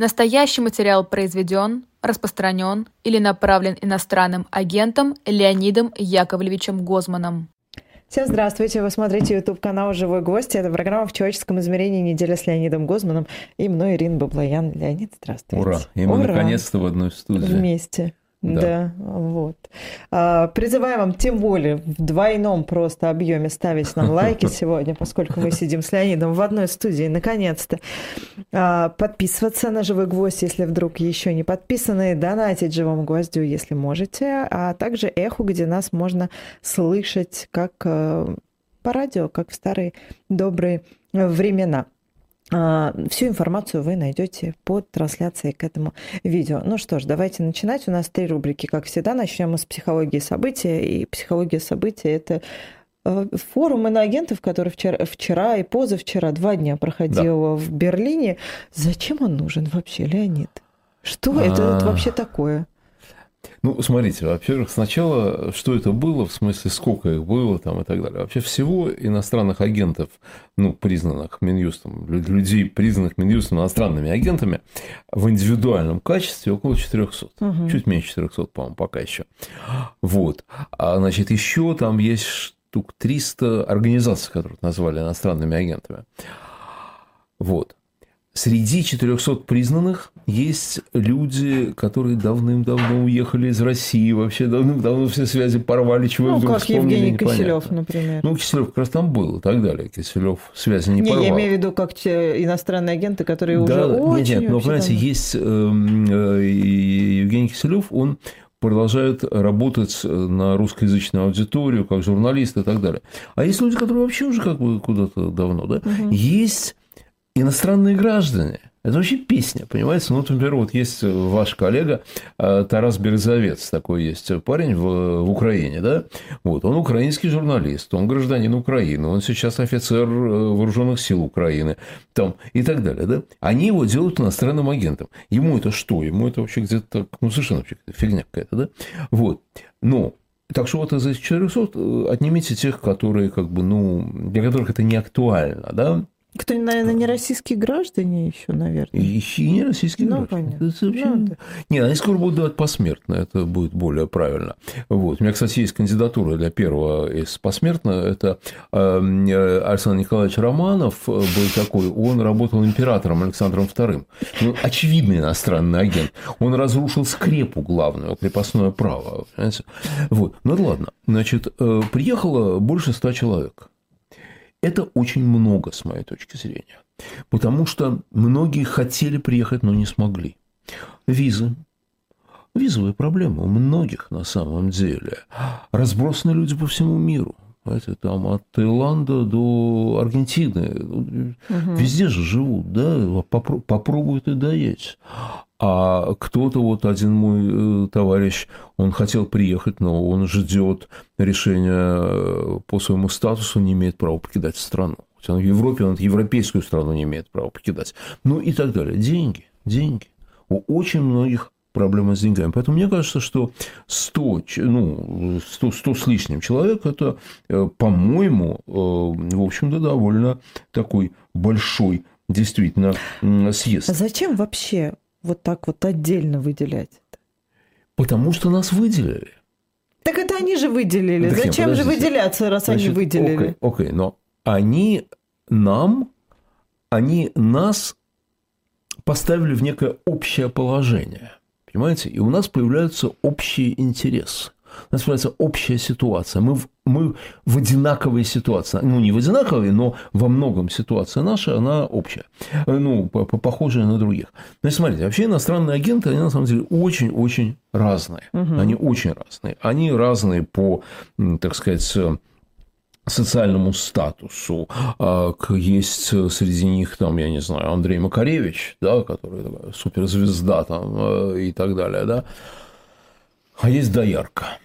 Настоящий материал произведен, распространен или направлен иностранным агентом Леонидом Яковлевичем Гозманом. Всем здравствуйте! Вы смотрите YouTube канал «Живой гость». Это программа «В человеческом измерении. Неделя с Леонидом Гозманом» и мной, Ирина Баблоян. Леонид, здравствуйте. Ура! И мы Ура. наконец-то в одной студии. Вместе. Да. Да. вот. А, призываем вам тем более в двойном просто объеме ставить нам лайки сегодня, поскольку мы сидим с Леонидом в одной студии, наконец-то. А, подписываться на «Живой гвоздь», если вдруг еще не подписаны, донатить «Живому гвоздю», если можете, а также «Эху», где нас можно слышать как э, по радио, как в старые добрые времена. А, Всю информацию вы найдете под трансляцией к этому видео. Ну что ж, давайте начинать. У нас три рубрики, как всегда. Начнем мы с психологии события. И психология события – это э, форум иноагентов, который вчера, вчера и позавчера, два дня проходил в Берлине. Зачем он нужен вообще, Леонид? Что это А. вообще такое? Ну, смотрите, во-первых, сначала, что это было, в смысле, сколько их было там и так далее. Вообще всего иностранных агентов, ну, признанных Минюстом, лю- людей, признанных Минюстом иностранными агентами, в индивидуальном качестве около 400. Мгм. Чуть меньше 400, по-моему, пока еще. Вот. А, значит, еще там есть штук 300 организаций, которые назвали иностранными агентами. Вот. Среди 400 признанных есть люди, которые давным-давно уехали из России, вообще давным-давно все связи порвали, чего Ну, вдруг как вспомнили, Евгений непонятно. Киселев, например. Ну, Киселев как раз там был и так далее. Киселев связи не, не, порвал. я имею в виду как те иностранные агенты, которые уже Да, очень нет, нет, но понимаете, давно. есть эм, э, и Евгений Киселев, он продолжает работать на русскоязычную аудиторию, как журналист и так далее. А есть люди, которые вообще уже как бы куда-то давно, да? Есть иностранные граждане. Это вообще песня, понимаете? Ну, например, вот есть ваш коллега э, Тарас Березовец, такой есть парень в, в Украине, да? Вот, он украинский журналист, он гражданин Украины, он сейчас офицер э, вооруженных сил Украины, там, и так далее, да? Они его делают иностранным агентом. Ему это что? Ему это вообще где-то ну, совершенно вообще фигня какая-то, да? Вот. Но так что вот из этих 400 э, отнимите тех, которые как бы, ну, для которых это не актуально, да? Кто, наверное, не российские граждане еще, наверное. И, и не российские Ну, граждане. понятно. Это вообще- Ну, да. Не, они скоро будут давать посмертно, это будет более правильно. Вот. У меня, кстати, есть кандидатура для первого из посмертно. Это э, э, Александр Николаевич Романов э, был такой. Он работал императором Александром II. Ну, очевидный иностранный агент. Он разрушил скрепу главную, крепостное право. Понимаете? Вот. Ну, ладно. Значит, э, приехало больше ста человек. Это очень много, с моей точки зрения. Потому что многие хотели приехать, но не смогли. Визы. Визовые проблемы у многих на самом деле. Разбросаны люди по всему миру. Знаете, там от Таиланда до Аргентины. Везде же живут, да, попро- попробуют и доедь. А кто-то, вот один мой э, товарищ, он хотел приехать, но он ждет решения э, по своему статусу, не имеет права покидать страну. Хотя он в Европе, он европейскую страну не имеет права покидать. Ну и так далее. Деньги, деньги. У очень многих проблемы с деньгами. Поэтому мне кажется, что 100, ч- ну, 100, 100 с лишним человек – это, э, по-моему, э, в общем-то, довольно такой большой действительно съезд. А зачем вообще вот так вот отдельно выделять это? Потому что нас выделили. Так это они же выделили. Так нет, Зачем же выделяться, раз они Значит, выделили? Окей, окей, но они нам, они нас поставили в некое общее положение. Понимаете? И у нас появляются общие интересы. У нас появляется общая ситуация. Мы в, мы в одинаковой ситуации. Ну, не в одинаковой, но во многом ситуация наша, она общая. Э, Ну, по- по- похожая на других. Значит, смотрите, вообще иностранные агенты, они на самом деле очень-очень разные. Они очень разные. Они разные по, так сказать, э, социальному статусу. А, Есть среди них, там, я не знаю, Андрей Макаревич, да, который такая суперзвезда там, э, и так далее, да. А есть Доярка.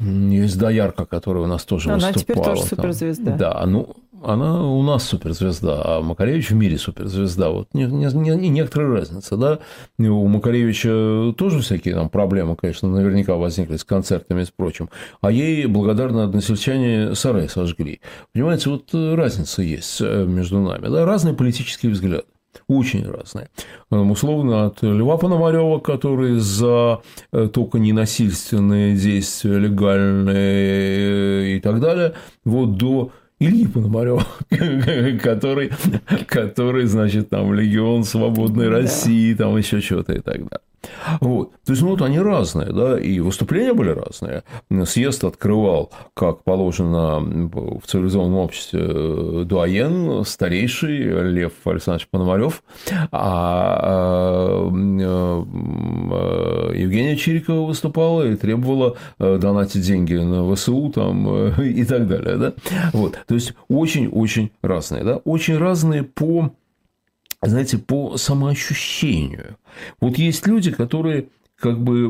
Есть Доярка, которая у нас тоже Она выступала. теперь тоже там. суперзвезда. Да, ну, она у нас суперзвезда, а Макаревич в мире суперзвезда. Вот не, не, не- не- некоторая разница, да. У Макаревича тоже всякие там проблемы, конечно, наверняка возникли с концертами и с прочим. А ей благодарны односельчане сарай сожгли. Понимаете, вот э, разница есть э, между нами, да, разные политические взгляды. Очень разные. Условно, от Льва Пономарева, который за э, только ненасильственные действия, легальные и так далее, вот до Ильи Пономарева, который, который, значит, там, Легион Свободной России, там еще что-то и так далее. Вот. То есть, ну, вот они разные, да, и выступления были разные. Съезд открывал, как положено в цивилизованном обществе, э, дуаен, старейший Лев Александрович Пономарев, а, а э, Евгения Чирикова выступала и требовала э, донатить деньги на ВСУ там, и так далее, да. Вот. То есть, очень-очень разные, да, очень разные по знаете, по самоощущению. Вот есть люди, которые как бы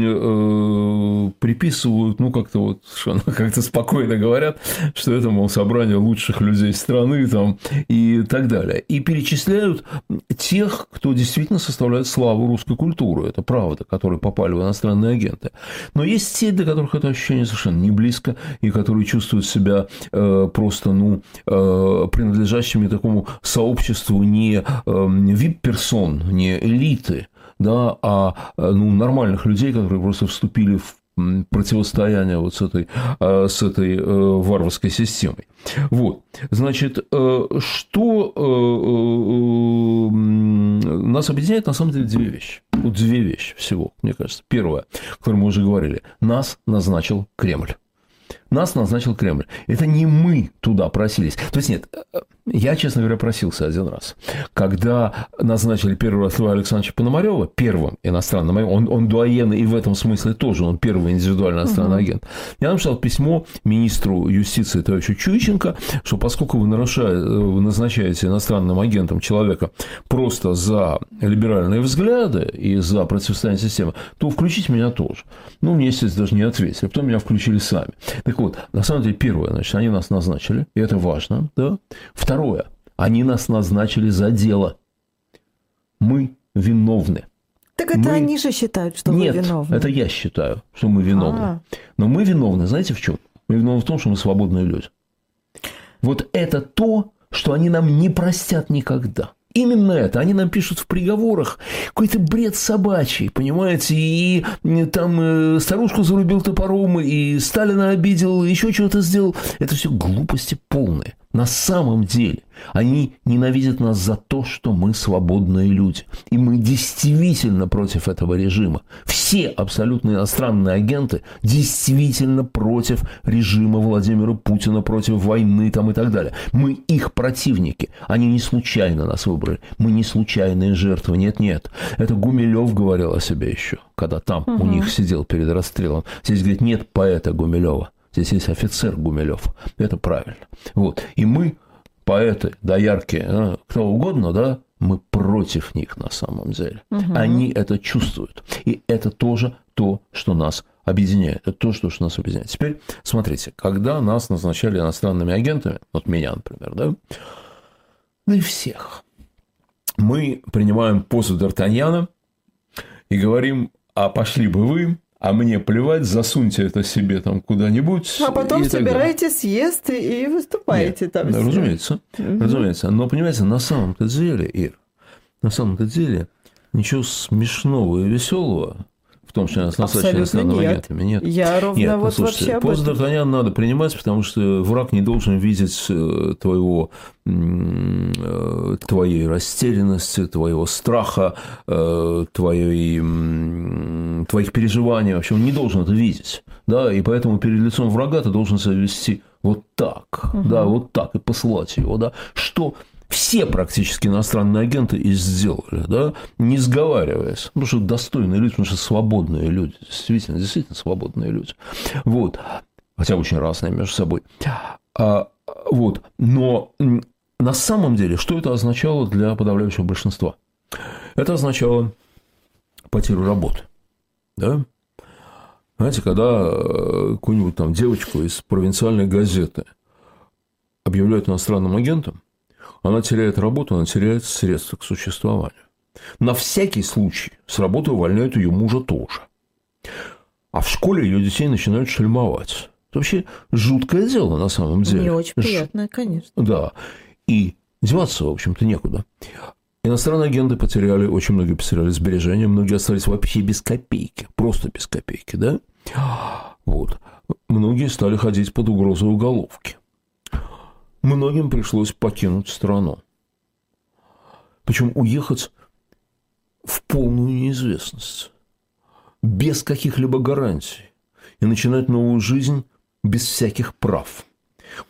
э, приписывают, ну, как-то вот, как-то спокойно говорят, что это, мол, собрание лучших людей страны там, и так далее. И перечисляют тех, кто действительно составляет славу русской культуры, это правда, которые попали в иностранные агенты. Но есть те, для которых это ощущение совершенно не близко, и которые чувствуют себя э, просто, ну, э, принадлежащими такому сообществу не э, вип-персон, не элиты, да, а ну, нормальных людей, которые просто вступили в противостояние вот с этой, а, с этой э, варварской системой. Вот, значит, э, что э, нас объединяет на самом деле две вещи. Вот две вещи всего, мне кажется. Первое, о котором мы уже говорили, нас назначил Кремль. Нас назначил Кремль. Это не мы туда просились. То есть нет, я, честно говоря, просился один раз. Когда назначили первый раз Льва Александровича Пономарева первым иностранным он, он дуаен и в этом смысле тоже, он первый индивидуальный иностранный угу. агент, я написал письмо министру юстиции товарищу Чуйченко, что поскольку вы, нарушаете, вы назначаете иностранным агентом человека просто за либеральные взгляды и за противостояние системы, то включите меня тоже. Ну, мне, естественно, даже не ответили, потом меня включили сами. Так вот, на самом деле, первое, значит, они нас назначили, и это важно, да. Второе, Второе. Они нас назначили за дело. Мы виновны. Так это мы... они же считают, что Нет, вы виновны. это я считаю, что мы виновны. А-а-а. Но мы виновны, знаете в чем? Мы виновны в том, что мы свободные люди. Вот это то, что они нам не простят никогда. Именно это. Они нам пишут в приговорах какой-то бред собачий, понимаете? И там э, старушку зарубил топором, и Сталина обидел, еще что-то сделал. Это все глупости полные. На самом деле они ненавидят нас за то, что мы свободные люди. И мы действительно против этого режима. Все абсолютно иностранные агенты действительно против режима Владимира Путина, против войны там и так далее. Мы их противники. Они не случайно нас выбрали. Мы не случайные жертвы. Нет-нет. Это Гумилев говорил о себе еще, когда там угу. у них сидел перед расстрелом. Здесь, говорит, нет поэта Гумилева. Здесь есть офицер Гумилев. Это правильно. Вот. И мы, поэты, доярки, а, кто угодно, да, мы против них на самом деле. Угу. Они это чувствуют. И это тоже то, что нас объединяет. Это то, что нас объединяет. Теперь смотрите, когда нас назначали иностранными агентами, вот меня, например, да, да и всех, мы принимаем позу Д'Артаньяна и говорим, а пошли бы вы а мне плевать, засуньте это себе там куда-нибудь. А потом собираете съезд и выступаете Нет, там. Да, разумеется, угу. разумеется. Но, понимаете, на самом-то деле, Ир, на самом-то деле, ничего смешного и веселого том, что нас назначили иностранными нет. агентами. Нет. Я ровно нет, вот послушайте, вообще пост Д'Артаньян надо принимать, потому что враг не должен видеть э, твоего, э, твоей растерянности, твоего страха, э, твоей, твоих переживаний. В общем, он не должен это видеть. Да, и поэтому перед лицом врага ты должен себя вести вот так, угу. да, вот так и посылать его, да, что все практически иностранные агенты и сделали, да, не сговариваясь. Потому что достойные люди, потому что свободные люди, действительно, действительно свободные люди. Вот. Хотя очень разные между собой. А, вот. Но на самом деле, что это означало для подавляющего большинства? Это означало потерю работы. Да? Знаете, когда э, какую-нибудь там девочку из провинциальной газеты объявляют иностранным агентом, она теряет работу, она теряет средства к существованию. На всякий случай с работы увольняют ее мужа тоже. А в школе ее детей начинают шельмовать. Это вообще жуткое дело на самом деле. Не очень приятное, конечно. Да. И деваться, в общем-то, некуда. Иностранные агенты потеряли, очень многие потеряли сбережения, многие остались вообще без копейки, просто без копейки, да? Вот. Многие стали ходить под угрозой уголовки. Многим пришлось покинуть страну. Причем уехать в полную неизвестность, без каких-либо гарантий, и начинать новую жизнь без всяких прав.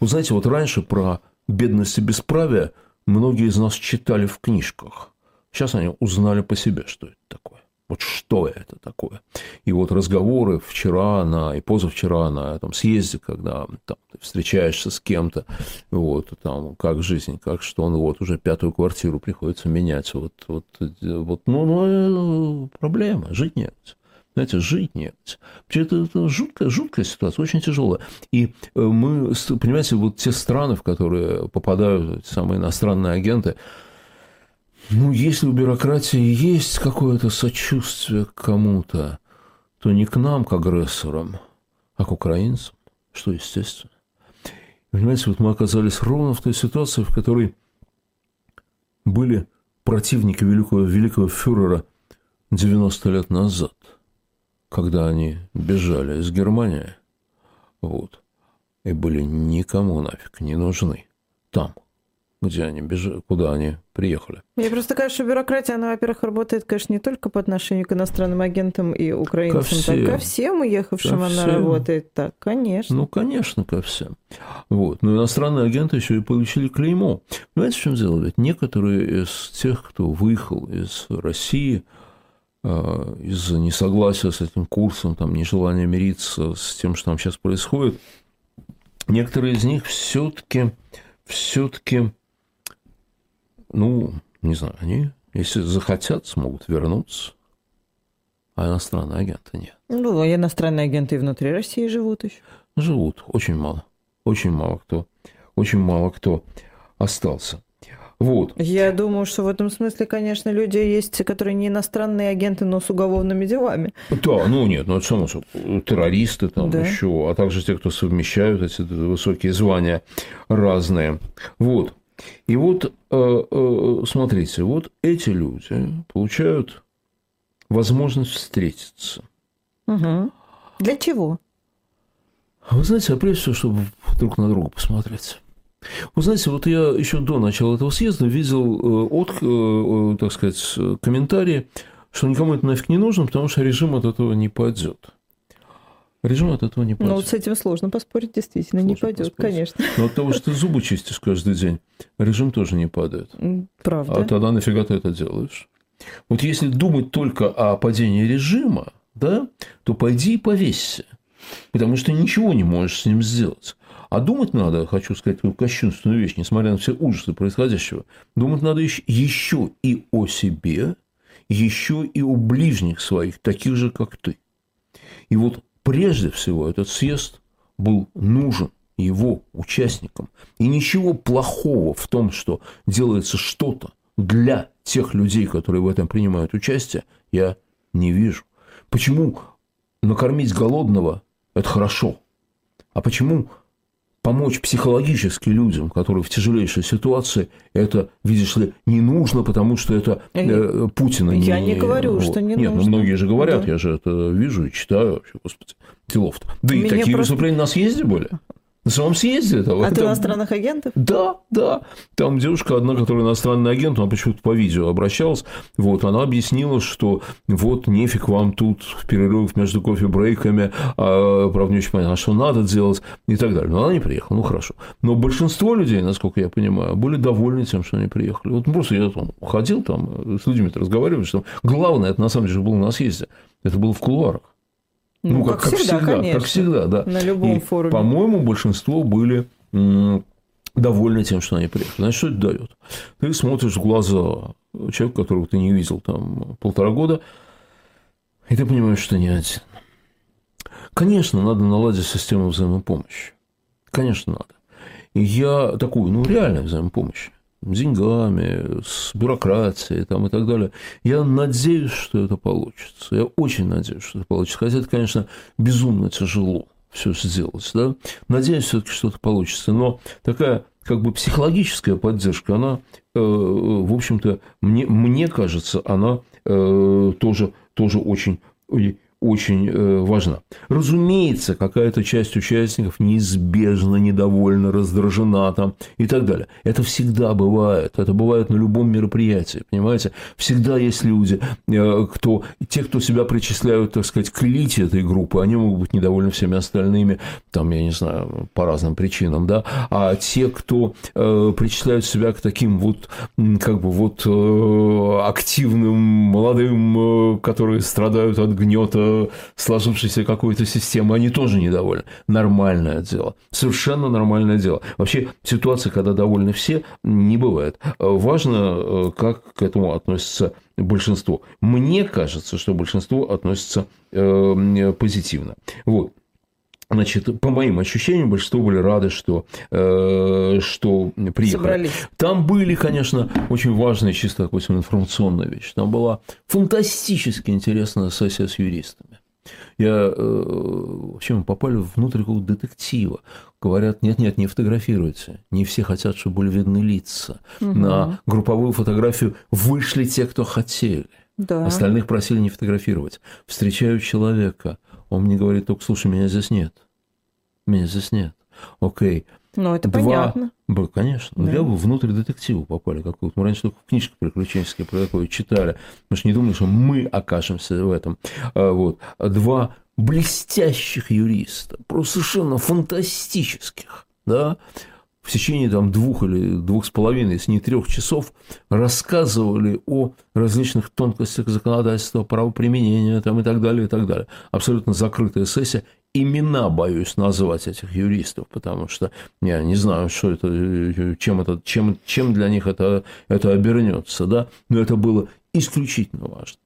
Вы знаете, вот раньше про бедность и бесправие многие из нас читали в книжках. Сейчас они узнали по себе, что это такое. Вот что это такое? И вот разговоры вчера на, и позавчера на этом съезде, когда там, ты встречаешься с кем-то, вот, там, как жизнь, как что, он вот уже пятую квартиру приходится менять, вот, вот, вот ну, ну, э, проблема, жить нет. Знаете, жить нет. Это, это жуткая, жуткая ситуация, очень тяжелая. И э, мы, понимаете, вот те страны, в которые попадают самые иностранные агенты, ну, если у бюрократии есть какое-то сочувствие к кому-то, то не к нам, к агрессорам, а к украинцам, что естественно. Понимаете, вот мы оказались ровно в той ситуации, в которой были противники великого, великого фюрера 90 лет назад, когда они бежали из Германии, вот, и были никому нафиг не нужны. Там – где они бежали, куда они приехали. Мне просто кажется, что бюрократия, она, во-первых, работает, конечно, не только по отношению к иностранным агентам и украинцам, ко всем, так ко всем уехавшим ко она всем. работает так, конечно. Ну, конечно, ко всем. Вот. Но иностранные агенты еще и получили клеймо. Понимаете, в чем дело? Ведь некоторые из тех, кто выехал из России, а, из-за несогласия с этим курсом, там, нежелания мириться с тем, что там сейчас происходит, некоторые из них все-таки все-таки ну, не знаю, они, если захотят, смогут вернуться. А иностранные агенты нет. Ну, а иностранные агенты внутри России живут еще? Живут, очень мало. Очень мало кто. Очень мало кто остался. Вот. Я думаю, что в этом смысле, конечно, люди есть, которые не иностранные агенты, но с уголовными делами. Да, ну нет, ну это само собой. Террористы там да. еще, а также те, кто совмещают эти высокие звания разные. Вот. И вот, э, э, смотрите, вот эти люди получают возможность встретиться. Угу. Для чего? Вы знаете, а прежде всего, чтобы друг на друга посмотреть. Вы знаете, вот я еще до начала этого съезда видел э, от, так сказать, комментарии, что никому это нафиг не нужно, потому что режим от этого не пойдет. Режим от этого не пойдет. Ну, вот с этим сложно поспорить, действительно, сложно не пойдет, конечно. Но от того, что ты зубы чистишь каждый день, режим тоже не падает. Правда. А тогда нафига ты это делаешь? Вот если думать только о падении режима, да, то пойди и повесься. Потому что ничего не можешь с ним сделать. А думать надо, хочу сказать такую кощунственную вещь, несмотря на все ужасы происходящего, думать надо еще и о себе, еще и о ближних своих, таких же, как ты. И вот Прежде всего, этот съезд был нужен его участникам. И ничего плохого в том, что делается что-то для тех людей, которые в этом принимают участие, я не вижу. Почему накормить голодного – это хорошо? А почему помочь психологически людям, которые в тяжелейшей ситуации, это, видишь ли, не нужно, потому что это э, Путина не... Я не говорю, вот. что не Нет, нужно. ну, многие же говорят, да. я же это вижу и читаю вообще, господи, делов-то. Да Меня и такие просто... выступления на съезде были. На самом съезде этого. От это... иностранных агентов? Да, да. Там девушка одна, которая иностранный агент, она почему-то по видео обращалась, вот, она объяснила, что вот нефиг вам тут в перерывах между кофе-брейками, а, правда, не очень понятно, а что надо делать и так далее. Но она не приехала, ну хорошо. Но большинство людей, насколько я понимаю, были довольны тем, что они приехали. Вот просто я там ходил там, с людьми разговаривал, что главное, это на самом деле было на съезде, это было в кулуарах. Ну, ну как, как, всегда, всегда конечно. Как всегда, да. На любом и, форуме. По-моему, большинство были довольны тем, что они приехали. Значит, что это дает? Ты смотришь в глаза человека, которого ты не видел там полтора года, и ты понимаешь, что не один. Конечно, надо наладить систему взаимопомощи. Конечно, надо. И я такую, ну, реальную взаимопомощь деньгами, с бюрократией там, и так далее. Я надеюсь, что это получится. Я очень надеюсь, что это получится. Хотя это, конечно, безумно тяжело все сделать. Да? Надеюсь, все-таки что-то получится. Но такая как бы психологическая поддержка, она, э, в общем-то, мне, мне кажется, она э, тоже, тоже очень очень э, важна. Разумеется, какая-то часть участников неизбежно недовольна, раздражена там и так далее. Это всегда бывает. Это бывает на любом мероприятии, понимаете? Всегда есть люди, э, кто, те, кто себя причисляют, так сказать, к элите этой группы, они могут быть недовольны всеми остальными, там, я не знаю, по разным причинам, да, а те, кто э, причисляют себя к таким вот, как бы вот активным молодым, которые страдают от гнета сложившейся какой-то системы, они тоже недовольны. Нормальное дело. Совершенно нормальное дело. Вообще ситуация, когда довольны все, не бывает. Важно, э, как к этому относится большинство. Мне кажется, что большинство относится э, позитивно. Вот. Значит, по моим ощущениям, большинство были рады, что, э, что приехали. Собрались. Там были, конечно, очень важные, чисто, допустим, информационная вещь. Там была фантастически интересная сессия с юристами. Я, э, вообще, мы попали внутрь какого-то детектива. Говорят, нет-нет, не фотографируйте. Не все хотят, чтобы были видны лица. Угу. На групповую фотографию вышли те, кто хотели. Да. Остальных просили не фотографировать. Встречаю человека, он мне говорит только, слушай, меня здесь нет. Меня здесь нет. Окей. Ну, это Два... понятно. Был, конечно. Да. Я бы внутрь детектива попали какую-то. Мы раньше только в книжках приключенческие про такое читали. Мы же не думали, что мы окажемся в этом. А, вот. Два блестящих юриста, просто совершенно фантастических, да, в течение там, двух или двух с половиной, если не трех часов рассказывали о различных тонкостях законодательства, правоприменения там, и так далее, и так далее. Абсолютно закрытая сессия. Имена боюсь назвать этих юристов, потому что я не знаю, что это, чем, это, чем, чем для них это, это обернется, да? но это было исключительно важно.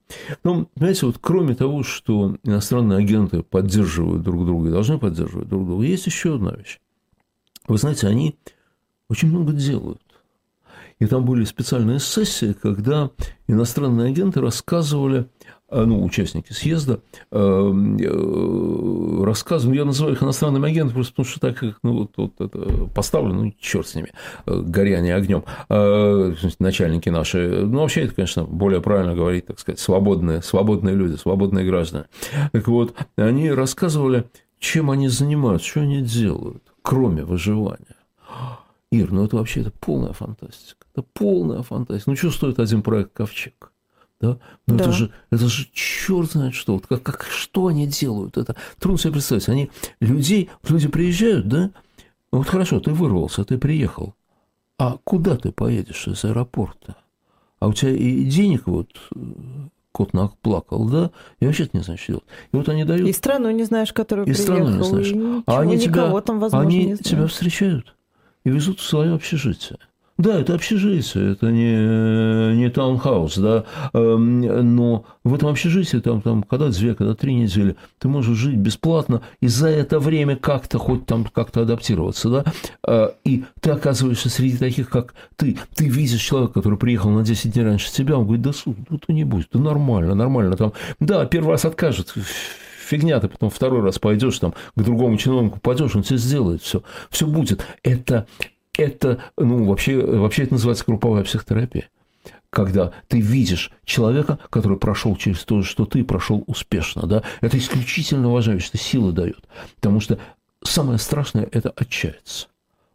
Ну, знаете, вот кроме того, что иностранные агенты поддерживают друг друга и должны поддерживать друг друга, есть еще одна вещь. Вы знаете, они очень много делают. И там были специальные сессии, когда иностранные агенты рассказывали, э, ну, участники съезда, э, э, рассказывали, я называю их иностранными агентами, просто потому что так их, ну, вот, вот это поставлено, ну, черт с ними, горяние огнем, начальники наши, ну, вообще это, конечно, более правильно говорить, так сказать, свободные, свободные люди, свободные граждане. Так вот, они рассказывали, чем они занимаются, что они делают кроме выживания. Ир, ну это вообще это полная фантастика. Это полная фантастика. Ну, что стоит один проект «Ковчег»? Да? Ну, да. это же, это же черт знает что. Вот как, как, что они делают? Это трудно себе представить. Они людей, люди приезжают, да? Вот хорошо, ты вырвался, ты приехал. А куда ты поедешь из аэропорта? А у тебя и денег вот кот наплакал, да, и вообще не знаешь, что делать. И вот они дают... И страну не знаешь, которую и приехал, страну не знаешь. И ничего, а они тебя, там, возможно, они тебя встречают и везут в свое общежитие. Да, это общежитие, это не, не таунхаус, да, эм, но в этом общежитии, там, там, когда две, когда три недели, ты можешь жить бесплатно, и за это время как-то хоть там как-то адаптироваться, да, э, и ты оказываешься среди таких, как ты, ты видишь человека, который приехал на 10 дней раньше тебя, он говорит, да, ну, ты не будь, да нормально, нормально, там, да, первый раз откажет, фигня, ты потом второй раз пойдешь там к другому чиновнику пойдешь, он тебе сделает все, все будет. Это это, ну, вообще, вообще это называется групповая психотерапия. Когда ты видишь человека, который прошел через то, что ты прошел успешно, да, это исключительно что сила дает. Потому что самое страшное – это отчаяться.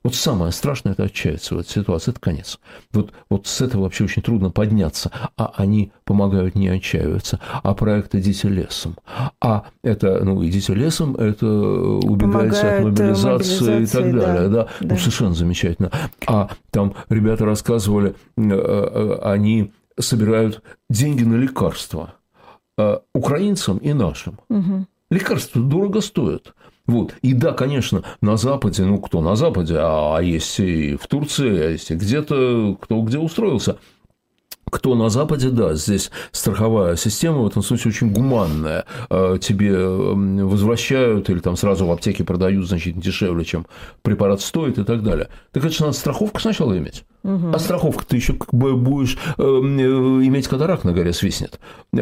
Вот самое страшное – это отчаяться в этой ситуации, это конец. Вот, вот с этого вообще очень трудно подняться, а они помогают не отчаиваться. А проект «Идите лесом». А это, ну, «Идите лесом» – это убегайте от мобилизации, и так далее. Да, да. да. Ну, совершенно замечательно. А там ребята рассказывали, э, э, они собирают деньги на лекарства э, украинцам и нашим. Угу. Лекарства дорого стоят. Вот. И да, конечно, на Западе, ну, кто на Западе, а, а есть и в Турции, а есть и где-то, кто где устроился. Кто на Западе, да, здесь страховая система в этом случае очень гуманная. А, тебе возвращают или там сразу в аптеке продают значительно дешевле, чем препарат стоит и так далее. Так это же надо страховку сначала иметь. Угу. А страховка ты еще как бы будешь э, э, иметь катарак на горе свистнет.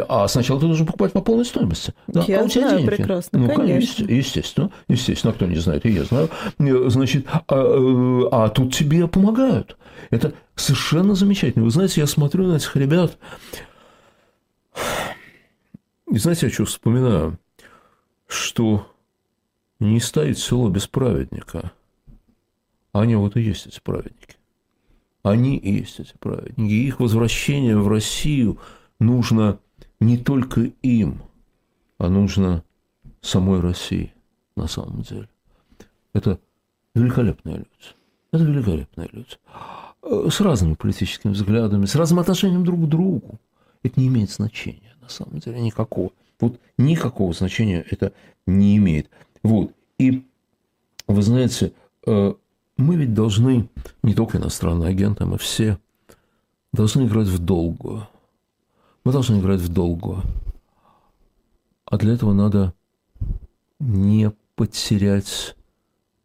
А сначала ты должен покупать по полной стоимости. Да? Я а у тебя знаю прекрасно, ну, конечно. Естественно, естественно, а кто не знает, и я знаю. Э, значит, а, э, а тут тебе помогают. Это совершенно замечательно. Вы знаете, я смотрю на этих ребят, и знаете, я что вспоминаю? Что не стоит село без праведника. Они вот и есть эти праведники. Они есть эти праведники. И их возвращение в Россию нужно не только им, а нужно самой России на самом деле. Это великолепные люди. Это великолепные люди. С разными политическими взглядами, с разным отношением друг к другу. Это не имеет значения на самом деле никакого. Вот никакого значения это не имеет. Вот. И вы знаете, э, мы ведь должны, не только иностранные агенты, мы все должны играть в долгую. Мы должны играть в долгую. А для этого надо не потерять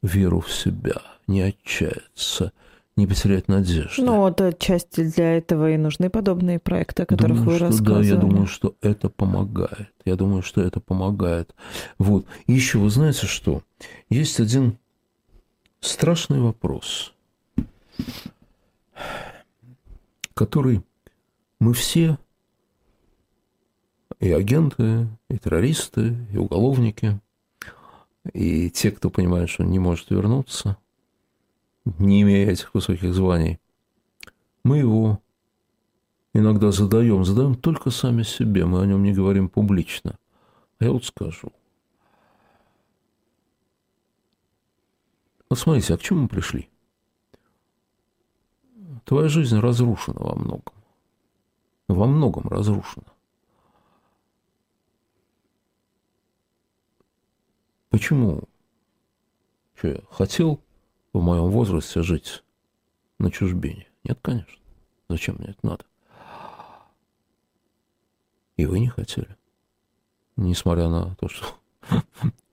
веру в себя, не отчаяться, не потерять надежды. Ну, вот отчасти для этого и нужны подобные проекты, о которых думаю, вы что, рассказывали. Да, я думаю, что это помогает. Я думаю, что это помогает. Вот. И еще вы знаете что? Есть один страшный вопрос, который мы все, и агенты, и террористы, и уголовники, и те, кто понимает, что не может вернуться, не имея этих высоких званий, мы его иногда задаем, задаем только сами себе, мы о нем не говорим публично. А я вот скажу, Вот смотрите, а к чему мы пришли? Твоя жизнь разрушена во многом. Во многом разрушена. Почему? Что я хотел в моем возрасте жить на чужбине? Нет, конечно. Зачем мне это надо? И вы не хотели. Несмотря на то, что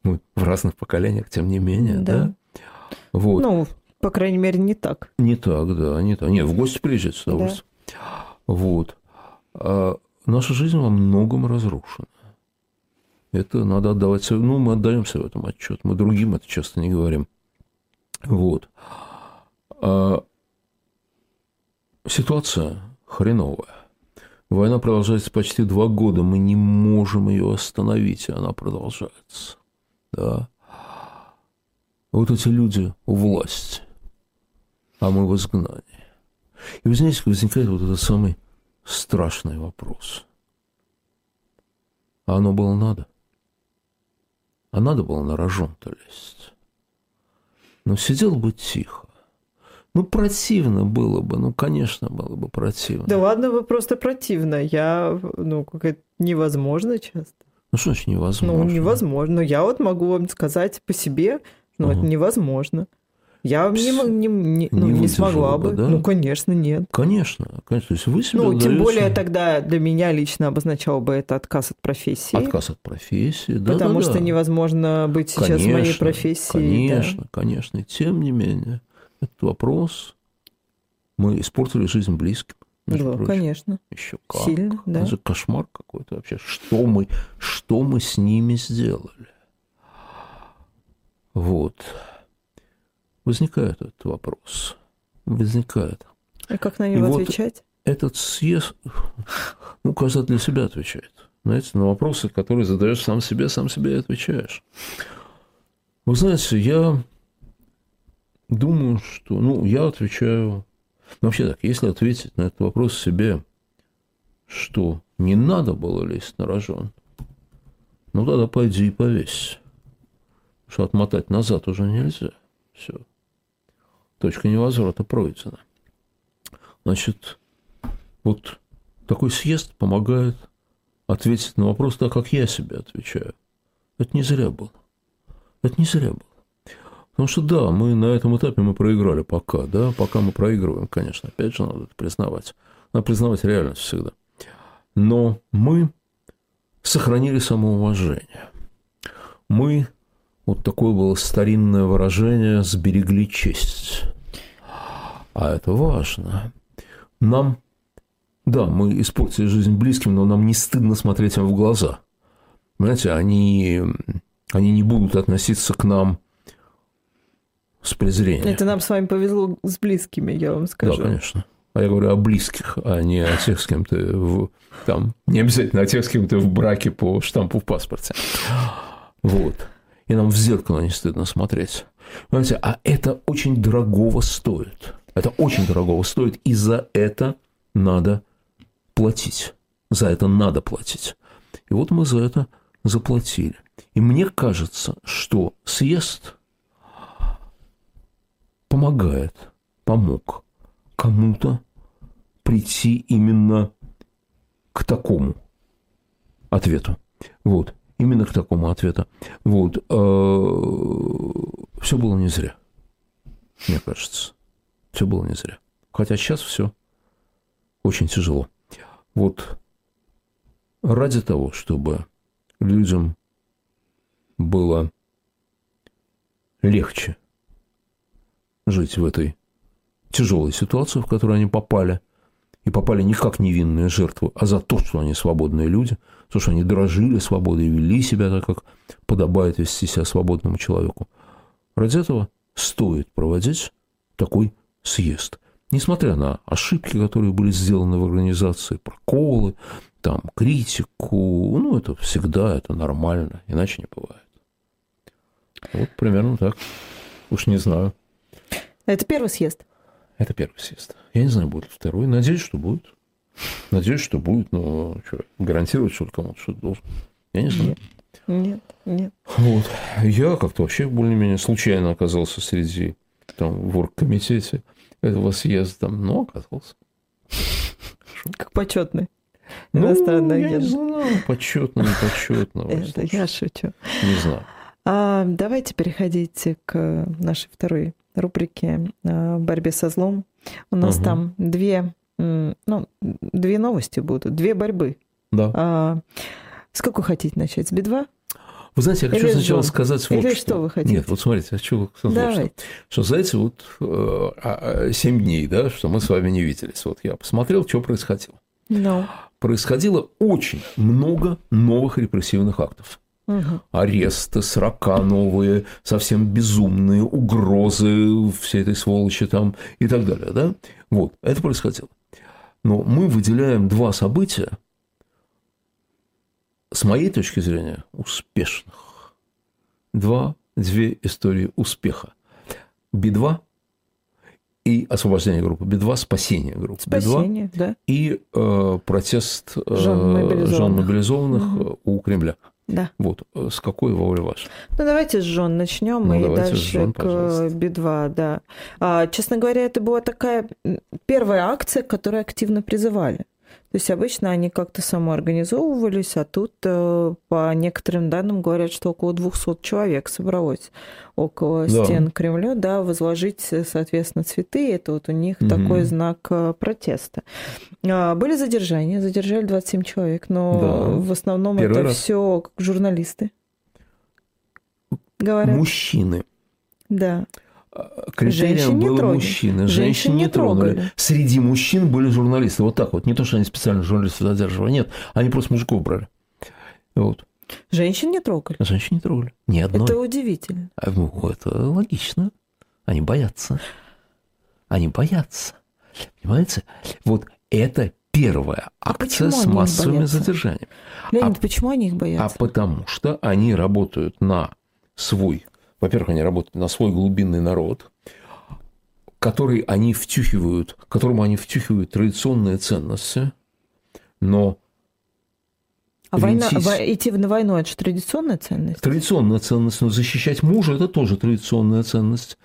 мы в разных поколениях, тем не менее, да? да? Вот. Ну, по крайней мере, не так. Не так, да, не так. Нет, в гости приезжать с удовольствием. Да. Вот. А наша жизнь во многом разрушена. Это надо отдавать, ну, мы отдаемся в этом отчет, мы другим это часто не говорим. Вот. А ситуация хреновая. Война продолжается почти два года, мы не можем ее остановить, и она продолжается. Да вот эти люди у власти, а мы в изгнании. И вы знаете, возникает вот этот самый страшный вопрос. А оно было надо? А надо было на рожон-то лезть? Ну, сидел бы тихо. Ну, противно было бы, ну, конечно, было бы противно. Да ладно, вы просто противно. Я, ну, как невозможно часто. Ну, что значит невозможно? Ну, невозможно. Я вот могу вам сказать по себе, ну, угу. это невозможно. Я не, не, не, ну, не, не смогла бы. Да? Ну, конечно, нет. Конечно, конечно. То есть вы себе Ну, даете... тем более тогда для меня лично обозначал бы это отказ от профессии. Отказ от профессии, да. Потому да, что да. невозможно быть сейчас конечно, в моей профессии. Конечно, да. конечно. И тем не менее, этот вопрос мы испортили жизнь близким. Да, прочим. конечно. Еще как. Сильно, да. Это кошмар какой-то вообще. Что мы, что мы с ними сделали? Вот. Возникает этот вопрос. Возникает. И как на него И отвечать? Вот этот съезд, ну, каждый для себя отвечает. Знаете, на вопросы, которые задаешь сам себе, сам себе и отвечаешь. Вы знаете, я думаю, что, ну, я отвечаю, ну, вообще так, если ответить на этот вопрос себе, что не надо было лезть на рожон, ну, тогда пойди и повесь что отмотать назад уже нельзя. Все. Точка невозврата пройдена. Значит, вот такой съезд помогает ответить на вопрос так, как я себе отвечаю. Это не зря было. Это не зря было. Потому что да, мы на этом этапе мы проиграли пока, да, пока мы проигрываем, конечно, опять же надо это признавать. Надо признавать реальность всегда. Но мы сохранили самоуважение. Мы вот такое было старинное выражение «сберегли честь». А это важно. Нам, да, мы испортили жизнь близким, но нам не стыдно смотреть им в глаза. Понимаете, они, они не будут относиться к нам с презрением. Это нам с вами повезло с близкими, я вам скажу. Да, конечно. А я говорю о близких, а не о тех, с кем ты в, там, не обязательно о тех, с кем ты в браке по штампу в паспорте. Вот. И нам в зеркало не стыдно смотреть. Понимаете, а это очень дорогого стоит. Это очень дорогого стоит, и за это надо платить. За это надо платить. И вот мы за это заплатили. И мне кажется, что съезд помогает, помог кому-то прийти именно к такому ответу. Вот. Именно к такому ответу. Вот. Э, все было не зря. Мне кажется. Все было не зря. Хотя сейчас все очень тяжело. Вот ради того, чтобы людям было легче жить в этой тяжелой ситуации, в которую они попали, и попали не как невинные жертвы, а за то, что они свободные люди, то, что они дорожили свободой вели себя так, как подобает вести себя свободному человеку. Ради этого стоит проводить такой съезд. Несмотря на ошибки, которые были сделаны в организации, проколы, там, критику, ну, это всегда, это нормально, иначе не бывает. Вот примерно так. Уж не знаю. Это первый съезд? Это первый съезд. Я не знаю, будет ли второй. Надеюсь, что будет. Надеюсь, что будет, но что, гарантировать, что кому-то что-то должен. Я не знаю. Нет, нет. Вот. Я как-то вообще более-менее случайно оказался среди там в оргкомитете этого съезда, но оказался. Как почетный. Ну, иностранный я агент. не знаю, почетно, не почетно. Это я шучу. Не знаю. А, давайте переходить к нашей второй рубрике а, «Борьбе со злом». У нас угу. там две, ну, две новости будут, две борьбы. Да. А, с какой хотите начать? С Би-2? Вы знаете, я хочу Или сначала Джон? сказать вот Или что. что вы хотите? Нет, вот смотрите, я хочу сказать, что, что за эти вот э, 7 дней, да, что мы с вами не виделись, вот я посмотрел, что происходило. No. Ну. Происходило очень много новых репрессивных актов. Угу. Аресты, срока новые, совсем безумные, угрозы всей этой сволочи там и так далее. Да? Вот, это происходило. Но мы выделяем два события, с моей точки зрения, успешных. Два, две истории успеха. Би-2 и освобождение группы Би-2, спасение группы спасение, Би-2 да. и э, протест э, жен мобилизованных, угу. у Кремля. Да. Вот. Э, с какой воли ваша? Ну, давайте с Жон начнем ну, и дальше Жон, к Би-2, да. А, честно говоря, это была такая первая акция, которую активно призывали. То есть обычно они как-то самоорганизовывались, а тут э, по некоторым данным говорят, что около 200 человек собралось около да. стен Кремля, да, возложить, соответственно, цветы. Это вот у них угу. такой знак э, протеста. А, были задержания, задержали 27 человек, но да. в основном Первый это все журналисты говорят. Мужчины. Да. Критерием женщин было трогали. мужчины. Женщин, женщин не трогали. трогали. Среди мужчин были журналисты. Вот так вот. Не то, что они специально журналистов задерживали. Нет, они просто мужиков брали. Вот. Женщин не трогали. Женщин не трогали. Ни одной. Это удивительно. А, ну, это логично. Они боятся. Они боятся. Понимаете? Вот это первая а акция а с массовыми задержаниями. Леонид, а, почему они их боятся? А потому что они работают на свой во-первых, они работают на свой глубинный народ, который они втюхивают, которому они втюхивают традиционные ценности, но а война, идти на войну – это же традиционная ценность? Традиционная ценность, но защищать мужа – это тоже традиционная ценность.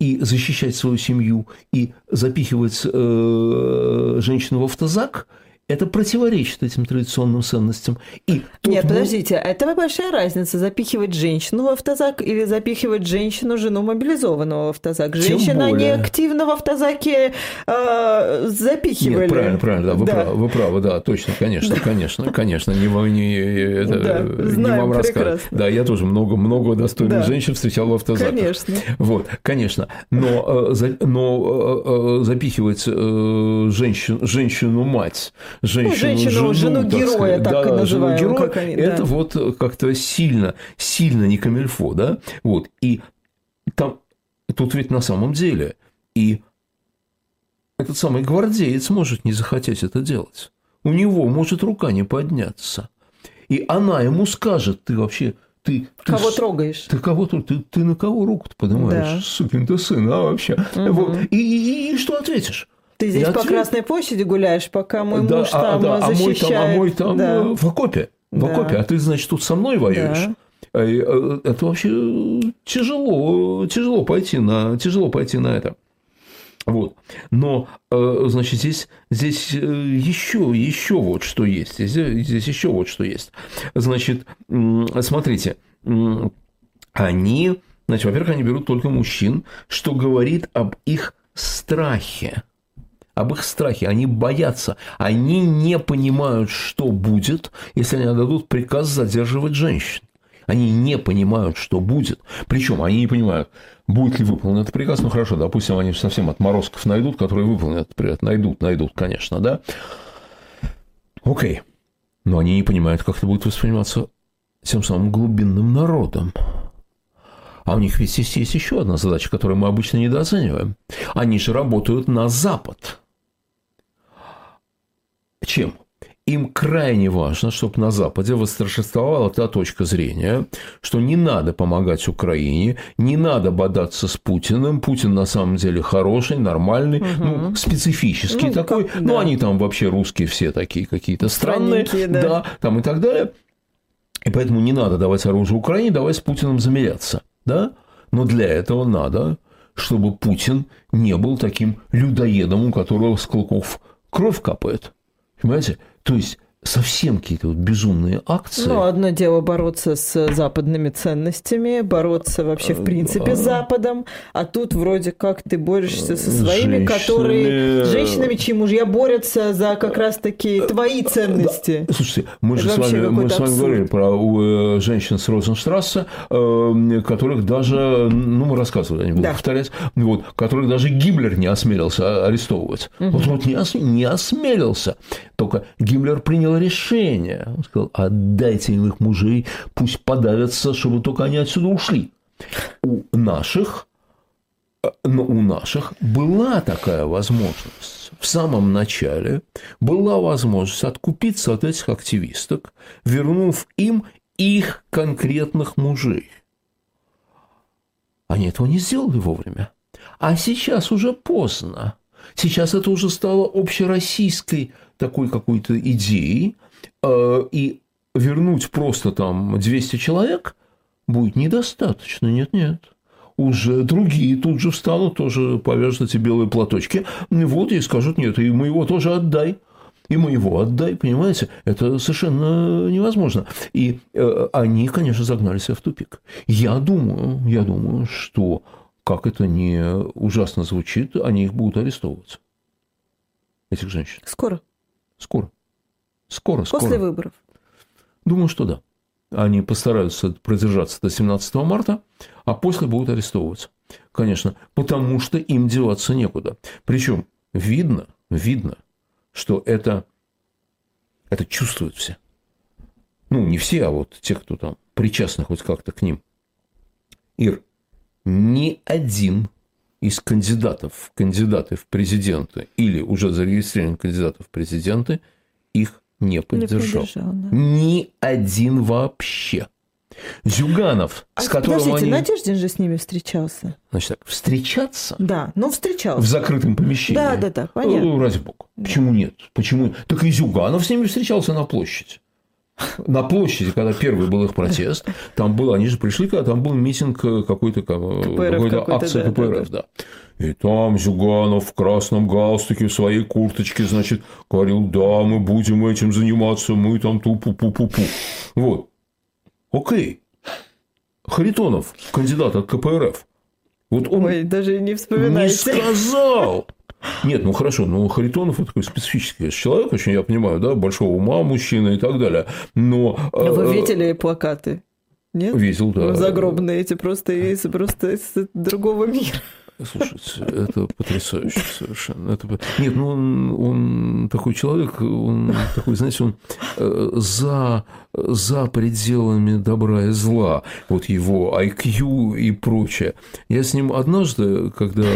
И защищать свою семью, и запихивать э, женщину в автозак – это противоречит этим традиционным ценностям. И Нет, тот... подождите, а это большая разница, запихивать женщину в автозак или запихивать женщину, жену мобилизованного в автозак. Женщина не активно в автозаке э, запихивали. Нет, правильно, правильно, да, вы, да. Правы, вы правы, да, точно, конечно, конечно, конечно, не, не, это, да, не вам рассказывать. Да, я тоже много, много достойных да. женщин встречал в автозаках. Конечно. Вот, конечно, но, э, но э, запихивать женщину, женщину-мать женщину, ну, женщину жену, жену героя, так, так да, и называем, жену героя, как они, это да. вот как-то сильно, сильно не камельфо, да, вот, и там, тут ведь на самом деле, и этот самый гвардеец может не захотеть это делать. У него может рука не подняться. И она ему скажет, ты вообще ты, ты кого с... трогаешь? Ты кого ты, ты на кого руку-то поднимаешь? Да. Сукин ты сын, а вообще. Угу. Вот. И, и, и что ответишь? Ты здесь я по ответ... Красной площади гуляешь, пока мой да, муж а, там да, защищает. А мой там, а мой там да. в окопе. В да. окопе. А ты, значит, тут со мной воюешь. Да. Э, это вообще тяжело, тяжело пойти на, тяжело пойти на это. Вот. Но, э, значит, здесь, здесь еще, э, еще вот что есть. Здесь, здесь еще вот что есть. Значит, смотрите, они, значит, во-первых, они берут только мужчин, что говорит об их страхе об их страхе. Они боятся. Они не понимают, что будет, если они отдадут приказ задерживать женщин. Они не понимают, что будет. Причем они не понимают, будет ли выполнен этот приказ. Ну хорошо, допустим, они совсем отморозков найдут, которые выполнят этот приказ. Найдут, найдут, конечно, да. Окей. Но они не понимают, как это будет восприниматься тем самым глубинным народом. А у них ведь есть, есть еще одна задача, которую мы обычно недооцениваем. Они же работают на Запад. Чем? Им крайне важно, чтобы на Западе восторжествовала та точка зрения, что не надо помогать Украине, не надо бодаться с Путиным. Путин на самом деле хороший, нормальный, угу. ну, специфический ну, такой. Как, ну, да. Ну, они там вообще русские все такие какие-то странные. Да. да, там и так далее. И поэтому не надо давать оружие Украине, давай с Путиным замеряться. Да? Но для этого надо, чтобы Путин не был таким людоедом, у которого с клыков кровь капает. Понимаете? То есть совсем какие-то вот безумные акции. Ну, одно дело бороться с западными ценностями, бороться вообще в принципе с Западом, а тут вроде как ты борешься со своими, женщинами... которые женщинами, чьи мужья борются за как раз-таки твои ценности. Слушайте, мы же с вами, мы с вами говорили про э, женщин с Розенштрасса, э, которых даже, ну, мы рассказывали, я не буду да. повторять, вот, которых даже Гиммлер не осмелился арестовывать. Угу. Вот, вот не, ос, не осмелился. Только Гиммлер принял принял решение. Он сказал, отдайте им их мужей, пусть подавятся, чтобы только они отсюда ушли. У наших, но у наших была такая возможность. В самом начале была возможность откупиться от этих активисток, вернув им их конкретных мужей. Они этого не сделали вовремя. А сейчас уже поздно. Сейчас это уже стало общероссийской такой какой-то идеей, э, и вернуть просто там 200 человек будет недостаточно. Нет-нет. Уже другие тут же встанут, тоже повяжут эти белые платочки, вот и скажут, нет, и мы его тоже отдай и мы его отдай, понимаете? Это совершенно невозможно. И э, они, конечно, загнали себя в тупик. Я думаю, я думаю, что, как это не ужасно звучит, они их будут арестовывать, этих женщин. Скоро. Скоро. Скоро, После скоро. выборов. Думаю, что да. Они постараются продержаться до 17 марта, а после будут арестовываться. Конечно, потому что им деваться некуда. Причем видно, видно, что это, это чувствуют все. Ну, не все, а вот те, кто там причастны хоть как-то к ним. Ир, ни один из кандидатов, кандидаты в президенты или уже зарегистрированных кандидатов в президенты их не поддержал. Не поддержал да. Ни один вообще. Зюганов, а с которым подождите, они... Надеждин же с ними встречался. Значит так, встречаться? Да, ну встречался. В закрытом помещении? Да, да, да, понятно. Ну, ради бога. Да. Почему нет? Почему? Так и Зюганов с ними встречался на площади на площади, когда первый был их протест, там был, они же пришли, когда там был митинг какой-то, какой-то акция да, КПРФ, да. да. И там Зюганов в красном галстуке, в своей курточке, значит, говорил, да, мы будем этим заниматься, мы там ту-пу-пу-пу-пу. Вот. Окей. Харитонов, кандидат от КПРФ. Вот он Ой, даже не вспоминайте. не сказал. Нет, ну хорошо, ну Харитонов это такой специфический человек, очень я понимаю, да, большого ума мужчина и так далее. Но Вы э, видели плакаты? Нет? видел, да. Загробные эти просто из, просто из другого мира. Слушайте, это потрясающе совершенно. Это... Нет, ну он, он такой человек, он такой, знаете, он э, за, за пределами добра и зла. Вот его IQ и прочее. Я с ним однажды, когда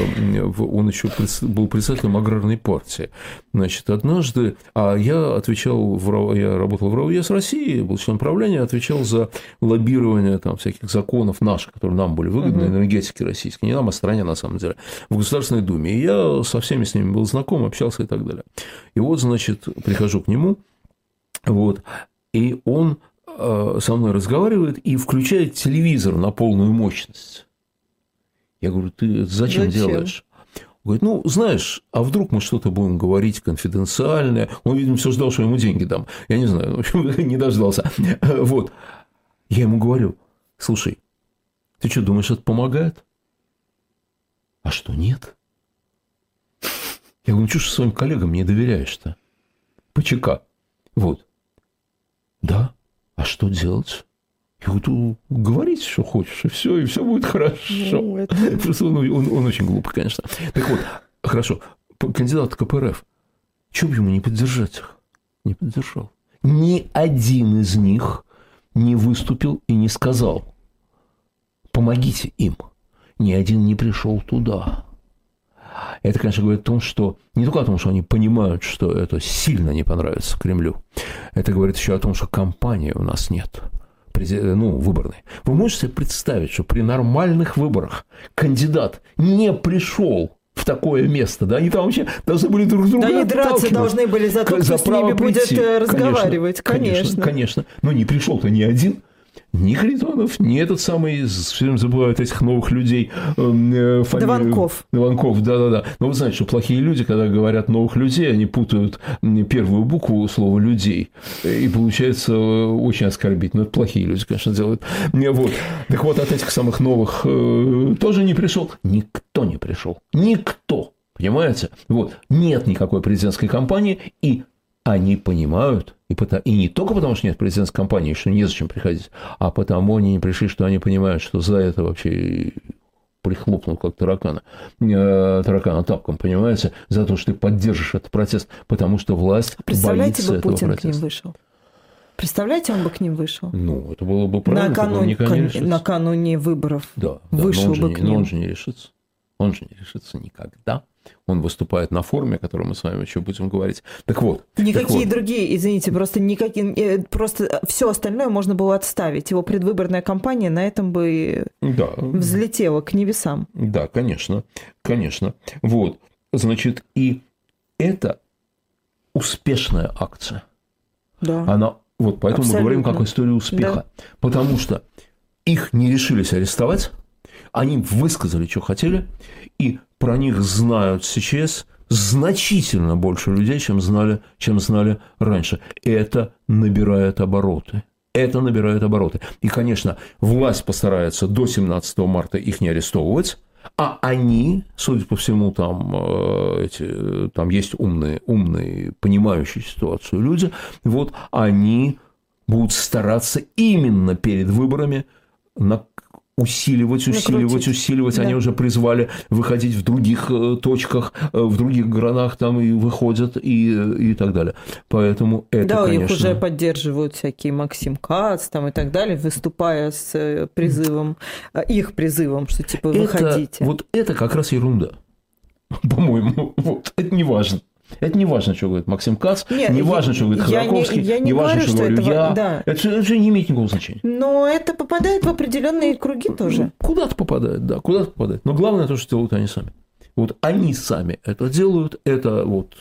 он еще был председателем аграрной партии, значит, однажды, а я отвечал, в, РАО я работал в РАОЕС России, был членом правления, отвечал за лоббирование там всяких законов наших, которые нам были выгодны, энергетики российской, не нам, а стране на самом деле, в Государственной Думе. И я со всеми с ними был знаком, общался и так далее. И вот, значит, прихожу к нему, вот, и он э, со мной разговаривает и включает телевизор на полную мощность. Я говорю, ты зачем, Зачем? делаешь? Говорит, ну, знаешь, а вдруг мы что-то будем говорить конфиденциальное? Он, видимо, все ждал, что ему деньги дам. Я не знаю, в общем, не дождался. Вот. Я ему говорю, слушай, ты что, думаешь, это помогает? А что, нет? Я говорю, ну, что своим коллегам не доверяешь-то? По ЧК. Вот. Да. А что делать? Я говорю, «Ну, говорить, что хочешь, и все, и все будет хорошо. Ну, это- Просто он, он- он очень глупый, конечно. Так вот, хорошо, кандидат КПРФ. Чего бы ему не поддержать их? Не поддержал. Ни один из них не выступил и не сказал, помогите им. Ни один не пришел туда. Это, конечно, говорит о том, что не только о том, что они понимают, что это сильно не понравится Кремлю. Это говорит еще о том, что кампании у нас нет. Ну, выборной. Вы можете себе представить, что при нормальных выборах кандидат не пришел в такое место, да, они там вообще должны были друг с другом Да они драться должны были за то, кто с право ними будет прийти. э, разговаривать. Конечно, Конечно. конечно. Но не пришел-то ни один. Ни Харитонов, ни этот самый, все время забывают этих новых людей. эм, э, фамилию- Дованков. Дованков, да-да-да. Но вы знаете, что плохие люди, когда говорят новых людей, они путают первую букву слова «людей». И получается э, очень оскорбительно. Это плохие люди, конечно, делают. Не, Вот. Так вот, от этих самых новых э, тоже не пришел. Никто не пришел. Никто. Понимаете? Вот. Нет никакой президентской кампании, и они понимают, и, пота- и не только потому, что нет президентской кампании, что незачем приходить, а потому они не пришли, что они понимают, что за это вообще прихлопнут как таракана, э, таракана тапком, понимаете, за то, что ты поддержишь этот протест, потому что власть Представляете, боится бы этого Путин к ним протеста. вышел? Представляете, он бы к ним вышел? Ну, это было бы правильно, он накануне, никогда не решится. накануне выборов. Да, да, вышел он бы не- к но он ним. же не решится. Он же не решится никогда. Он выступает на форуме, о котором мы с вами еще будем говорить. Так вот. так Никакие вот. другие, извините, просто никакие, э, просто все остальное можно было отставить. Его предвыборная кампания на этом бы Да, взлетела к небесам. Да, конечно, конечно. Вот, значит, и это успешная акция. Да. Она, вот поэтому мы говорим Абсолютно. как историю успеха. Потому что их не решились арестовать, они высказали, что хотели, и про них знают сейчас значительно больше людей, чем знали, чем знали раньше. Это набирает обороты. Это набирает обороты. И, конечно, власть постарается до 17 марта их не арестовывать, а они, судя по всему, там, э, эти, там есть умные, умные, понимающие ситуацию люди, вот они будут стараться именно перед выборами на усиливать, усиливать, Накрутить. усиливать. Они Да. уже призвали выходить в других э, точках, э, в других городах там и выходят и, и так далее. Поэтому это, да, конечно... их уже поддерживают всякие Максим Кац там и так далее, выступая с э, призывом, э, их призывом, что типа это, выходите. вот это как раз ерунда. По-моему, вот, это не важно. Это не важно, что говорит Максим Кац, Нет, не я- важно, что говорит я не- Ходорковский, я не важно, говорю, что что говорю это я. да. Это, это же не имеет никакого значения. Но это попадает в определенные круги тоже. Ну, Куда-то попадает, да, куда-то попадает. Но главное то, что делают они сами. Вот они сами это делают, это вот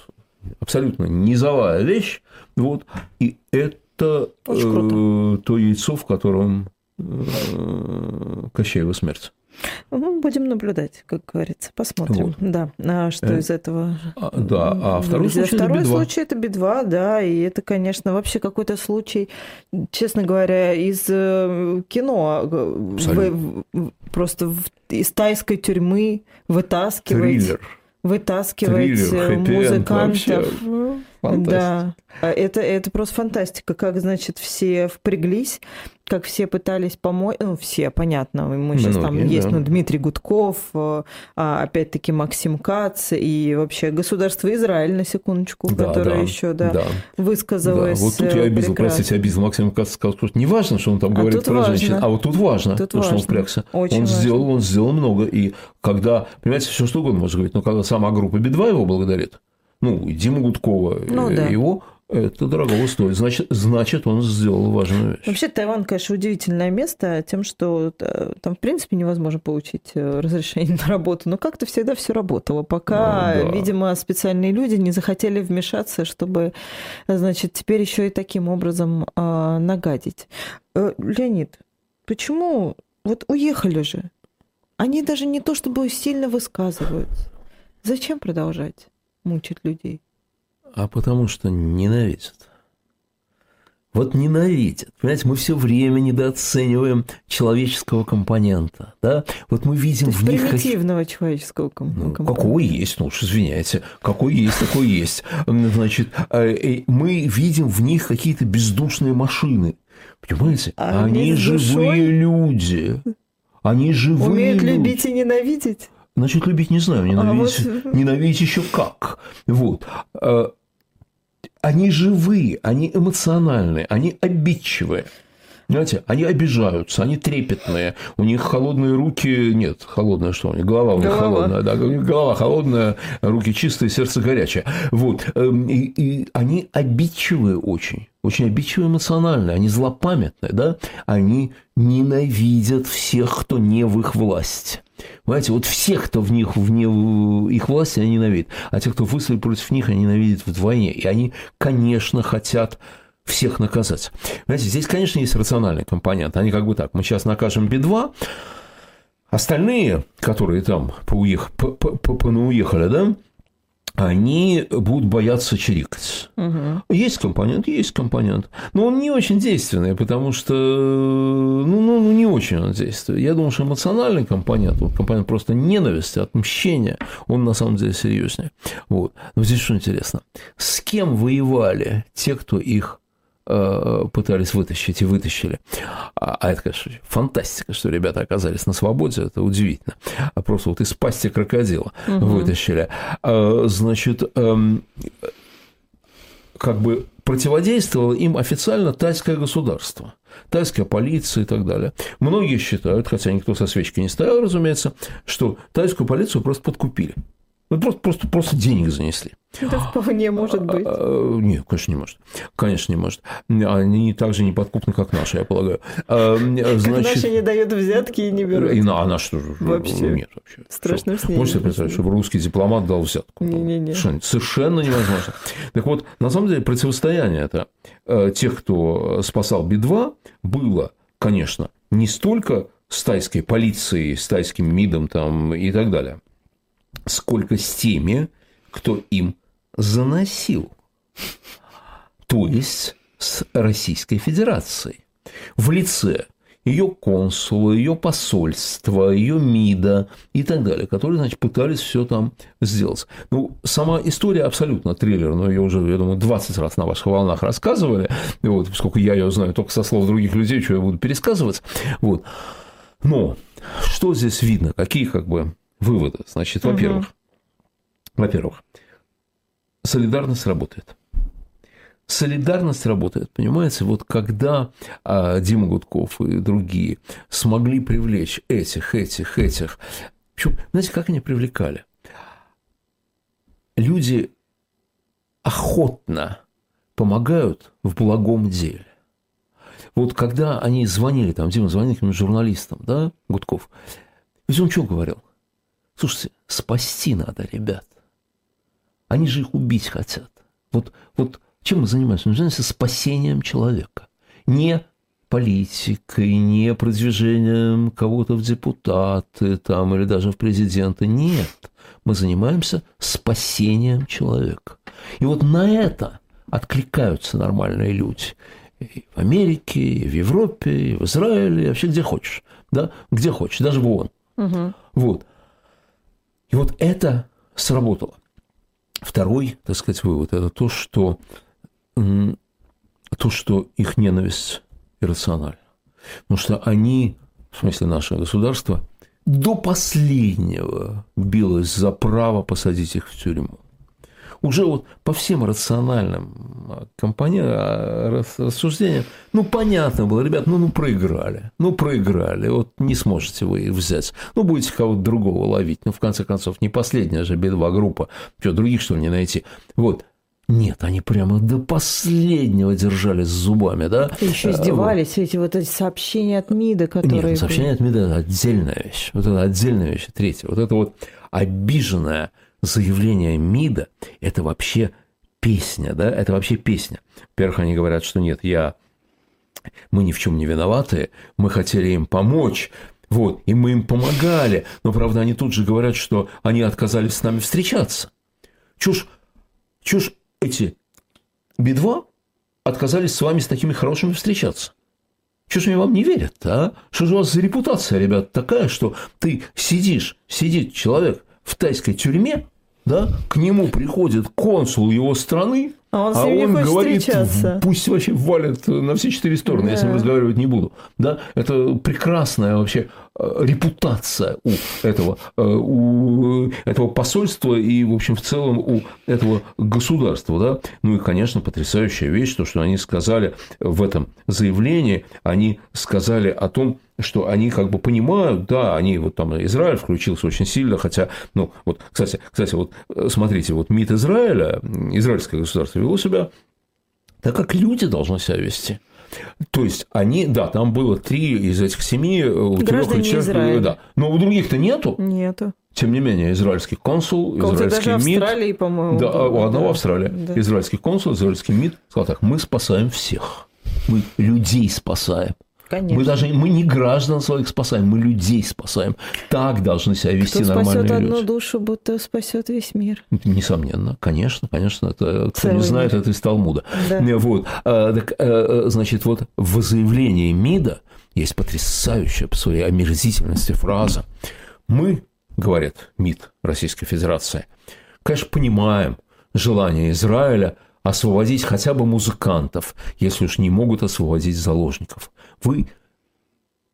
абсолютно низовая вещь, вот, и это э, то яйцо, в котором э, Кощеева смерть. Ну, будем наблюдать, как говорится, посмотрим. Вот. Да, а что э, из этого? А, да, а второй случай Второй это случай это Би-2, да, и это, конечно, вообще какой-то случай, честно говоря, из э, кино. В, просто в, из тайской тюрьмы вытаскивать... Триллер. Вытаскивать Триллер, музыкантов. Фантастика. Да, а это, это просто фантастика, как, значит, все впряглись, как все пытались помочь, ну, все, понятно, мы сейчас Многие, там есть, да. ну, Дмитрий Гудков, э, а, опять-таки Максим Кац и вообще государство Израиль, на секундочку, да, которое да, еще, да, да, высказалось да. Вот тут я обидел, прекрасно. простите, обидел Максим Кац, сказал, что не важно, что он там а говорит про важно. женщин, а вот тут важно, тут то, важно. что он впрягся. Очень он важно. сделал, он сделал много, и когда, понимаете, все что угодно можно говорить, но когда сама группа Би-2 его благодарит, ну, Дима Гудкова, ну, да. его это дорого стоит. Значит, значит, он сделал важную вещь. Вообще, Тайвань, конечно, удивительное место тем, что э, там, в принципе, невозможно получить э, разрешение на работу. Но как-то всегда все работало, пока, ну, да. видимо, специальные люди не захотели вмешаться, чтобы, значит, теперь еще и таким образом э, нагадить. Э, Леонид, почему вот уехали же? Они даже не то чтобы сильно высказываются. Зачем продолжать? мучить людей? А потому что ненавидят. Вот ненавидят. Понимаете, мы все время недооцениваем человеческого компонента. Да? Вот мы видим в них... примитивного как... человеческого компонента. Ну, какого есть, ну уж извиняйте. Какой есть, такой есть. Значит, а, мы видим в них какие-то бездушные машины. Понимаете? А Они живые люди. Они живые Умеют люди. любить и ненавидеть? Значит, любить не знаю, ненавидеть, а вот... ненавидеть еще как. Вот. Они живые, они эмоциональные, они обидчивые. Понимаете, они обижаются, они трепетные, у них холодные руки, нет, холодная что у них, голова у них голова. холодная, да, у них голова холодная, руки чистые, сердце горячее. Вот, эм, и, и они обидчивые очень, очень обидчивые эмоциональные, они злопамятные, да, они ненавидят всех, кто не в их власти. Понимаете, вот всех, кто в них, вне их власти, они ненавидят. А те, кто выступил против них, они ненавидят вдвойне. И они, конечно, хотят всех наказать. Понимаете, здесь, конечно, есть рациональный компонент. Они как бы так, мы сейчас накажем Би-2, остальные, которые там поуех... понауехали, да, они будут бояться чирикать. Угу. Есть компонент, есть компонент. Но он не очень действенный, потому что ну, ну, ну, не очень он действует. Я думаю, что эмоциональный компонент, вот компонент просто ненависти, отмщения, он на самом деле серьезнее. Вот. Но здесь что интересно. С кем воевали те, кто их пытались вытащить и вытащили. А, а это, конечно, фантастика, что ребята оказались на свободе, это удивительно. А просто вот из пасти крокодила угу. вытащили. А, значит, эм, как бы противодействовало им официально тайское государство, тайская полиция и так далее. Многие считают, хотя никто со свечки не стоял, разумеется, что тайскую полицию просто подкупили. Ну, просто, просто, просто денег занесли. Это вполне может быть. А, а, нет, конечно, не может. Конечно, не может. Они так же неподкупны, как наши, я полагаю. А, значит... Наши не дают взятки и не берут. И, а наши тоже. Вообще. Нет, вообще. Страшно с ними. Можете представить, чтобы русский дипломат дал взятку? Не-не-не. Совершенно, совершенно невозможно. Так вот, на самом деле, противостояние это э, тех, кто спасал Би-2, было, конечно, не столько с тайской полицией, с тайским МИДом там, и так далее, сколько с теми, кто им заносил. То есть с Российской Федерацией. В лице ее консула, ее посольства, ее МИДа и так далее, которые, значит, пытались все там сделать. Ну, сама история абсолютно триллер, но ее уже, я думаю, 20 раз на ваших волнах рассказывали, вот, поскольку я ее знаю только со слов других людей, что я буду пересказывать. Вот. Но что здесь видно? Какие, как бы, выводы? Значит, во-первых, угу. во-первых, солидарность работает. Солидарность работает, понимаете? Вот когда а, Дима Гудков и другие смогли привлечь этих, этих, этих. Причем, знаете, как они привлекали? Люди охотно помогают в благом деле. Вот когда они звонили, там, Дима звонил каким-то журналистам, да, Гудков, ведь он что говорил? Слушайте, спасти надо, ребят. Они же их убить хотят. Вот, вот чем мы занимаемся? Мы занимаемся спасением человека. Не политикой, не продвижением кого-то в депутаты там, или даже в президенты. Нет. Мы занимаемся спасением человека. И вот на это откликаются нормальные люди. И в Америке, и в Европе, и в Израиле, и вообще где хочешь. Да? Где хочешь, даже в ООН. Угу. Вот. И вот это сработало. Второй, так сказать, вывод – это то, что, то, что их ненависть иррациональна. Потому что они, в смысле наше государство, до последнего билось за право посадить их в тюрьму уже вот по всем рациональным компаниям, рассуждениям, ну, понятно было, ребят, ну, ну, проиграли, ну, проиграли, вот не сможете вы их взять, ну, будете кого-то другого ловить, ну, в конце концов, не последняя же бедва группа, что, других, что ли, не найти, вот, нет, они прямо до последнего держались зубами, да? И еще издевались, вот. эти вот эти сообщения от МИДа, которые... Нет, сообщения от МИДа – это отдельная вещь. Вот это отдельная вещь. Третья. Вот это вот обиженная заявление МИДа – это вообще песня, да, это вообще песня. Во-первых, они говорят, что нет, я, мы ни в чем не виноваты, мы хотели им помочь, вот, и мы им помогали, но, правда, они тут же говорят, что они отказались с нами встречаться. Чушь, чушь эти Би-2 отказались с вами с такими хорошими встречаться. Что же они вам не верят а? Что же у вас за репутация, ребят, такая, что ты сидишь, сидит человек в тайской тюрьме, да, к нему приходит консул его страны, а он, а он говорит, встречаться. пусть вообще валят на все четыре стороны, да. я с ним разговаривать не буду. Да? Это прекрасная вообще э, репутация у этого, э, у этого посольства и, в общем, в целом у этого государства. Да? Ну и, конечно, потрясающая вещь, то, что они сказали в этом заявлении, они сказали о том, что они как бы понимают, да, они вот там Израиль включился очень сильно, хотя, ну, вот, кстати, кстати, вот э, смотрите, вот МИД Израиля, израильское государство вело себя так, как люди должны себя вести. То есть они, да, там было три из этих семи, э, у трех Израиля. да. Но у других-то нету. Нету. Тем не менее, израильский консул, Кого израильский даже МИД... Австралии, по-моему. Да, у одного да. Австралия. Да. Израильский консул, израильский МИД сказал так, мы спасаем всех. Мы людей спасаем. Конечно. Мы даже мы не граждан своих спасаем, мы людей спасаем. Так должны себя вести кто нормальные люди. Спасет одну душу, будто спасет весь мир. Несомненно, конечно, конечно. Это, кто Целый не знает, мир. это из Талмуда. Да. Вот. А, так, а, значит, вот в заявлении МИДа есть потрясающая по своей омерзительности фраза. Мы, говорит МИД Российской Федерации, конечно, понимаем желание Израиля – освободить хотя бы музыкантов, если уж не могут освободить заложников. Вы,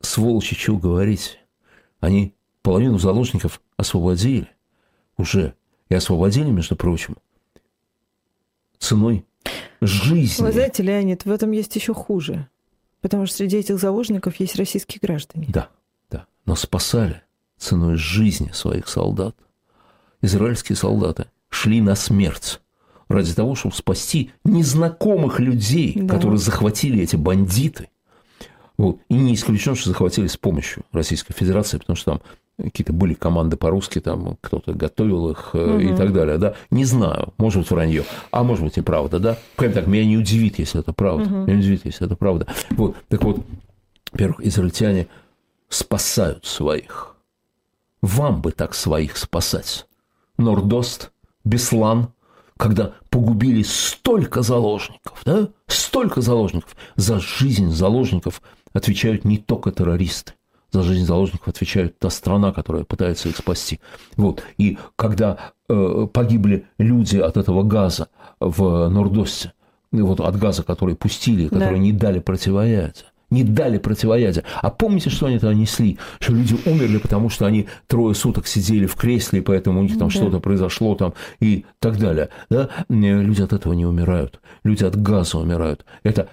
сволочи, что говорите? Они половину заложников освободили уже. И освободили, между прочим, ценой жизни. Вы знаете, Леонид, в этом есть еще хуже. Потому что среди этих заложников есть российские граждане. Да, да. Но спасали ценой жизни своих солдат. Израильские солдаты шли на смерть ради того, чтобы спасти незнакомых людей, да. которые захватили эти бандиты. Вот. И не исключено, что захватили с помощью Российской Федерации, потому что там какие-то были команды по-русски, там кто-то готовил их угу. и так далее, да, не знаю, может быть вранье, а может быть и правда, да, прям так, меня не удивит, если это правда, угу. меня не удивит, если это правда, вот, так вот, во-первых, израильтяне спасают своих, вам бы так своих спасать, Нордост, Беслан, когда погубили столько заложников, да, столько заложников. За жизнь заложников отвечают не только террористы, за жизнь заложников отвечает та страна, которая пытается их спасти. Вот. И когда э, погибли люди от этого газа в Нордосте, вот от газа, который пустили, который да. не дали противоядия, не дали противоядия. А помните, что они тогда несли? Что люди умерли, потому что они трое суток сидели в кресле, и поэтому у них там да. что-то произошло там и так далее. Да? Люди от этого не умирают. Люди от газа умирают. Это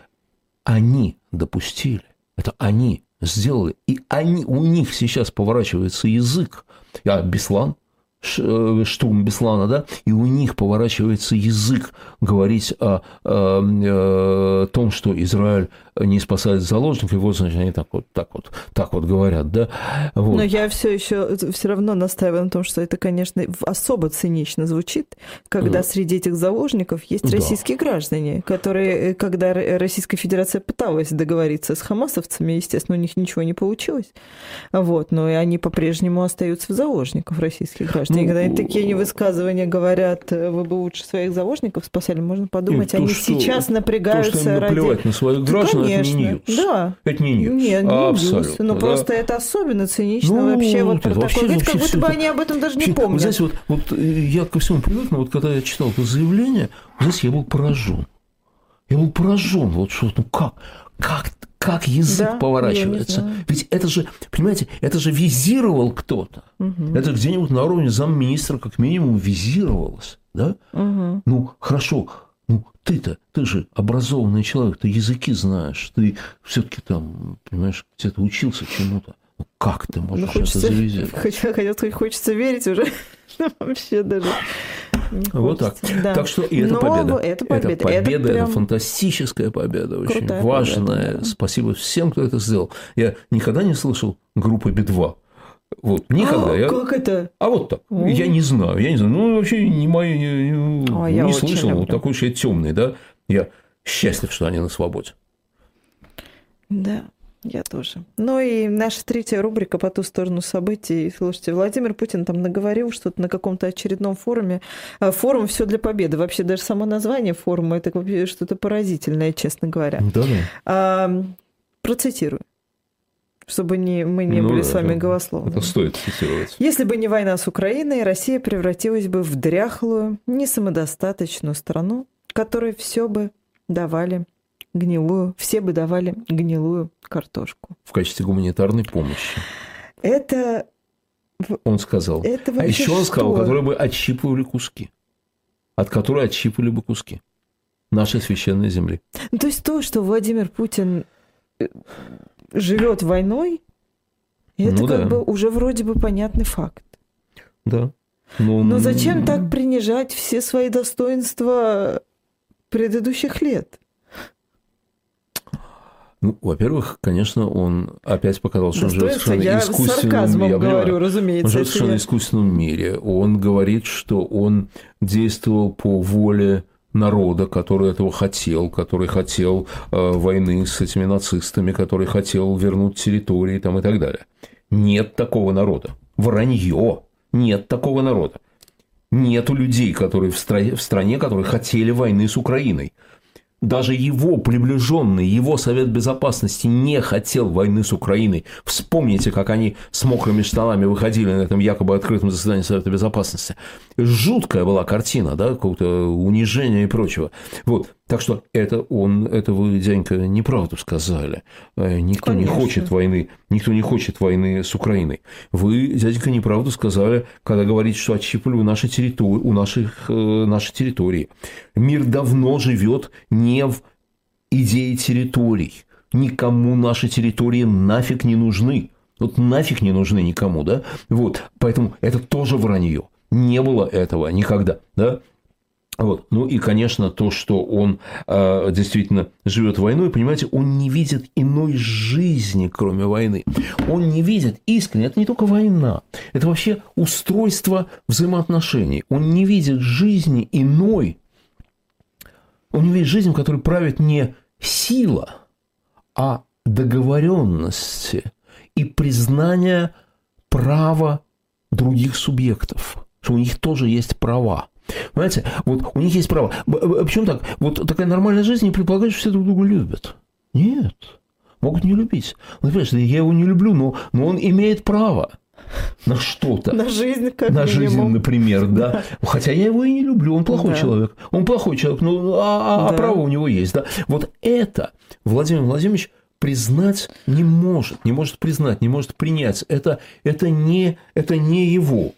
они допустили. Это они сделали. И они, у них сейчас поворачивается язык. А Беслан, штурм Беслана, да, и у них поворачивается язык говорить о, о, о том, что Израиль не спасает заложников, и вот, значит, они так вот, так вот, так вот говорят, да. Вот. Но я все еще все равно настаиваю на том, что это, конечно, особо цинично звучит, когда да. среди этих заложников есть да. российские граждане, которые, когда Российская Федерация пыталась договориться с хамасовцами, естественно, у них ничего не получилось, вот, но и они по-прежнему остаются в заложниках российских граждан. Ну, и когда они такие высказывания говорят, вы бы лучше своих заложников спасали, можно подумать, они что, сейчас напрягаются то, что им ради... на своих граждан, Конечно. это не news. Да. Это не news. Нет, не Абсолютно. News. Ну, да. просто это особенно цинично ну, вообще. Вот про вообще, такое, вообще, как будто бы они об этом даже не помнят. Вы знаете, вот, вот э, я ко всему привык, но вот когда я читал это заявление, знаете, я был поражен. Я был поражен. Вот что, ну как, как, как язык да, поворачивается. Ведь это же, понимаете, это же визировал кто-то. Угу. Это где-нибудь на уровне замминистра как минимум визировалось. Да? Угу. Ну, хорошо, ну, ты-то, ты же образованный человек, ты языки знаешь, ты все-таки там, понимаешь, где-то учился чему-то. Как ты можешь ну, хочется, это завизировать? Хотя, хотя, хочется верить уже. Вообще даже. Вот так. Да. Так что и это Но победа. Это победа. Это победа, это, прям... это фантастическая победа, очень Крутая важная. Победа, да. Спасибо всем, кто это сделал. Я никогда не слышал группы Би-2. Вот, никогда. А, я... Как это? А вот так. О. Я не знаю, я не знаю. Ну, вообще не мои, не, О, не я слышал. Вот такой я темный, да. Я счастлив, что они на свободе. Да, я тоже. Ну и наша третья рубрика по ту сторону событий. Слушайте, Владимир Путин там наговорил что-то на каком-то очередном форуме. А, форум все для победы. Вообще даже само название форума это вообще что-то поразительное, честно говоря. Да, да. А, процитирую чтобы не, мы не ну, были с вами голословны. Это стоит цитировать. Если бы не война с Украиной, Россия превратилась бы в дряхлую, несамодостаточную страну, которой все бы давали гнилую, все бы давали гнилую картошку. В качестве гуманитарной помощи. Это... Он сказал. Это а еще он сказал, что? которые бы отщипывали куски. От которой отщипывали бы куски нашей священной земли. Ну, то есть то, что Владимир Путин э, живет войной, это ну, как да. бы уже вроде бы понятный факт. Да. Ну, Но зачем так принижать все свои достоинства предыдущих лет? Ну, во-первых, конечно, он опять показал, что он живет в совершенно искусственном... Я говорю, разумеется. Он живет в совершенно искусственном мире. Он говорит, что он действовал по воле народа, который этого хотел, который хотел э, войны с этими нацистами, который хотел вернуть территории там, и так далее. Нет такого народа. Вранье. Нет такого народа. Нету людей, которые в стране, в стране, которые хотели войны с Украиной даже его приближенный, его Совет Безопасности не хотел войны с Украиной. Вспомните, как они с мокрыми штанами выходили на этом якобы открытом заседании Совета Безопасности. Жуткая была картина, да, какого-то унижения и прочего. Вот. Так что это он, это вы, дяденька, неправду сказали. Э, никто Конечно. не хочет войны, никто не хочет войны с Украиной. Вы, дяденька, неправду сказали, когда говорите, что отщипали у нашей территории, у наших, э, нашей территории. Мир давно живет не в идее территорий. Никому наши территории нафиг не нужны. Вот нафиг не нужны никому, да? Вот, поэтому это тоже вранье. Не было этого никогда, да? Вот. Ну и, конечно, то, что он э, действительно живет войной, понимаете, он не видит иной жизни, кроме войны. Он не видит искренне, это не только война, это вообще устройство взаимоотношений. Он не видит жизни иной, он не видит жизнь, в которой правит не сила, а договоренности и признание права других субъектов, что у них тоже есть права. Понимаете, вот у них есть право. Почему так? Вот такая нормальная жизнь не предполагает, что все друг друга любят. Нет. Могут не любить. Ну, понимаешь, я его не люблю, но, но он имеет право на что-то. На жизнь, как На минимум. жизнь, например, да. да. Хотя я его и не люблю, он плохой да. человек. Он плохой человек, но а, а, а да. право у него есть, да. Вот это Владимир Владимирович признать не может, не может признать, не может принять. Это, это, не, это не его.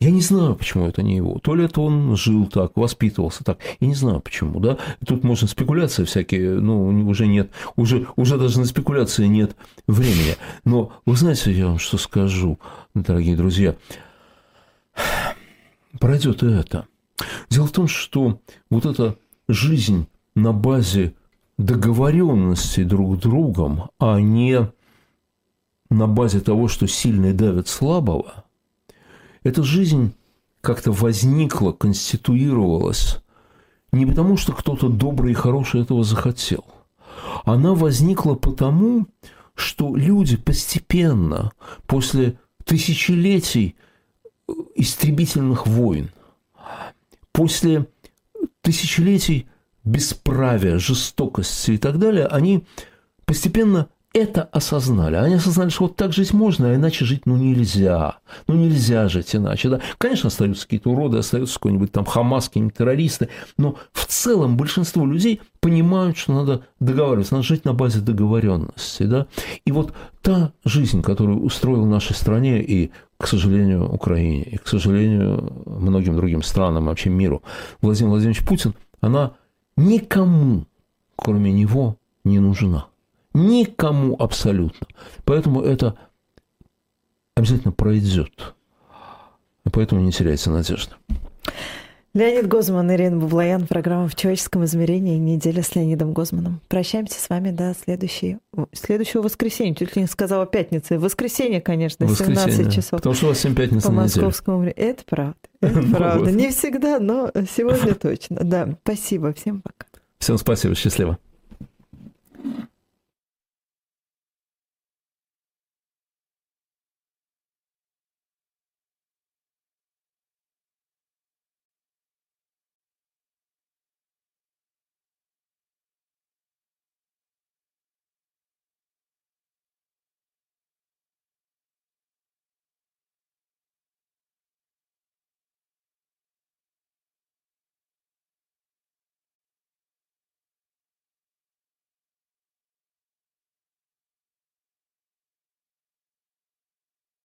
Я не знаю, почему это не его. То ли это он жил так, воспитывался так. Я не знаю, почему, да. Тут можно спекуляции всякие, ну, уже нет, уже, уже даже на спекуляции нет времени. Но вы знаете, я вам что скажу, дорогие друзья. пройдет и это. Дело в том, что вот эта жизнь на базе договоренности друг с другом, а не на базе того, что сильный давит слабого, эта жизнь как-то возникла, конституировалась не потому, что кто-то добрый и хороший этого захотел. Она возникла потому, что люди постепенно, после тысячелетий истребительных войн, после тысячелетий бесправия, жестокости и так далее, они постепенно это осознали. Они осознали, что вот так жить можно, а иначе жить ну нельзя. Ну нельзя жить иначе. Да? Конечно, остаются какие-то уроды, остаются какой-нибудь там Хамас, какие-нибудь террористы, но в целом большинство людей понимают, что надо договариваться, надо жить на базе договоренности. Да? И вот та жизнь, которую устроил нашей стране и, к сожалению, Украине, и, к сожалению, многим другим странам, вообще миру, Владимир Владимирович Путин, она никому, кроме него, не нужна. Никому абсолютно. Поэтому это обязательно пройдет. И поэтому не теряйте надежды. Леонид Гозман, Ирина Бублаян, программа «В человеческом измерении. Неделя с Леонидом Гозманом». Прощаемся с вами до следующей, следующего воскресенья. Чуть ли не сказала пятницы. Воскресенье, конечно, воскресенье. 17 часов. Потому что у вас 7 пятниц По московскому времени. Это правда. Это правда. Не всегда, но сегодня точно. Да, спасибо. Всем пока. Всем спасибо. Счастливо.